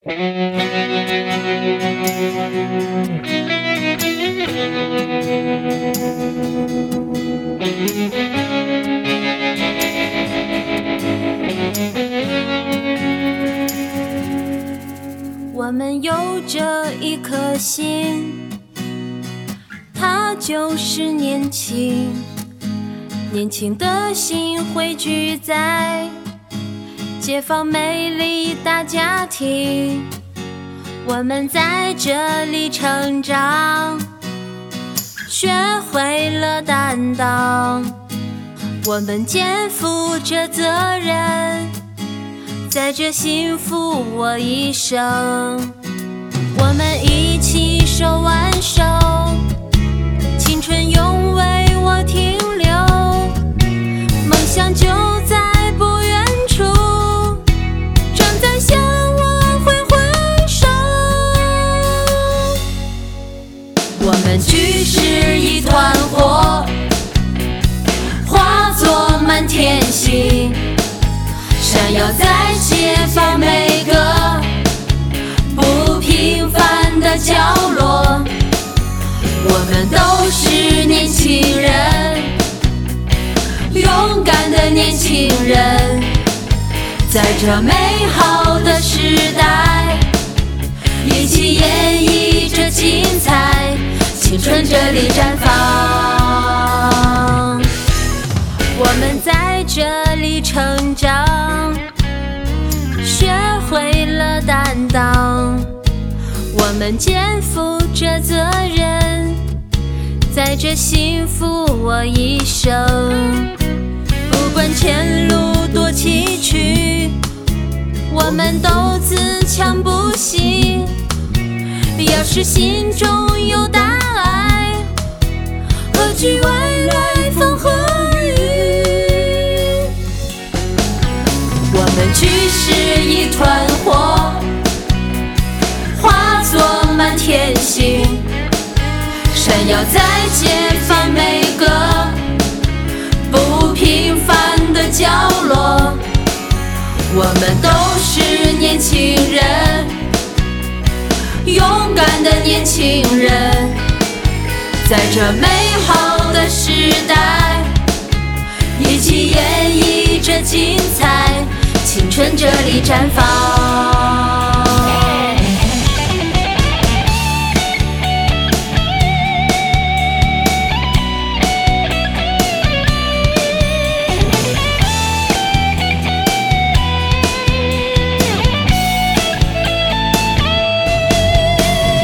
我们有着一颗心，它就是年轻。年轻的心汇聚在解放美丽大家庭。我们在这里成长，学会了担当。我们肩负着责任，在这幸福我一生。我们一起手挽手，青春永为我们聚是一团火，化作满天星，闪耀在解放每个不平凡的角落。我们都是年轻人。勇敢的年轻人，在这美好的时这里绽放。我们在这里成长，学会了担当，我们肩负着责任，在这幸福我一生。不管前路多崎岖，我们都自强不息。要是心中有大，惧外来风和雨？我们聚是一团火，化作满天星，闪耀在解放每个不平凡的角落。我们都是年轻人，勇敢的年轻人，在这美好的时代，一起演绎着精彩，青春这里绽放。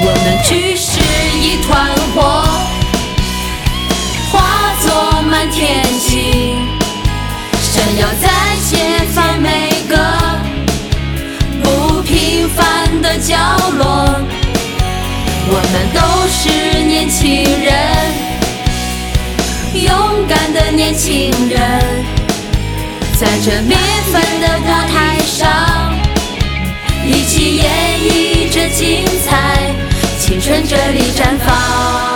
我们聚是一团火，天星，闪耀在解放每个不平凡的角落。我们都是年轻人，勇敢的年轻人，在这缤纷的舞台上，一起演绎着精彩。青春这里绽放。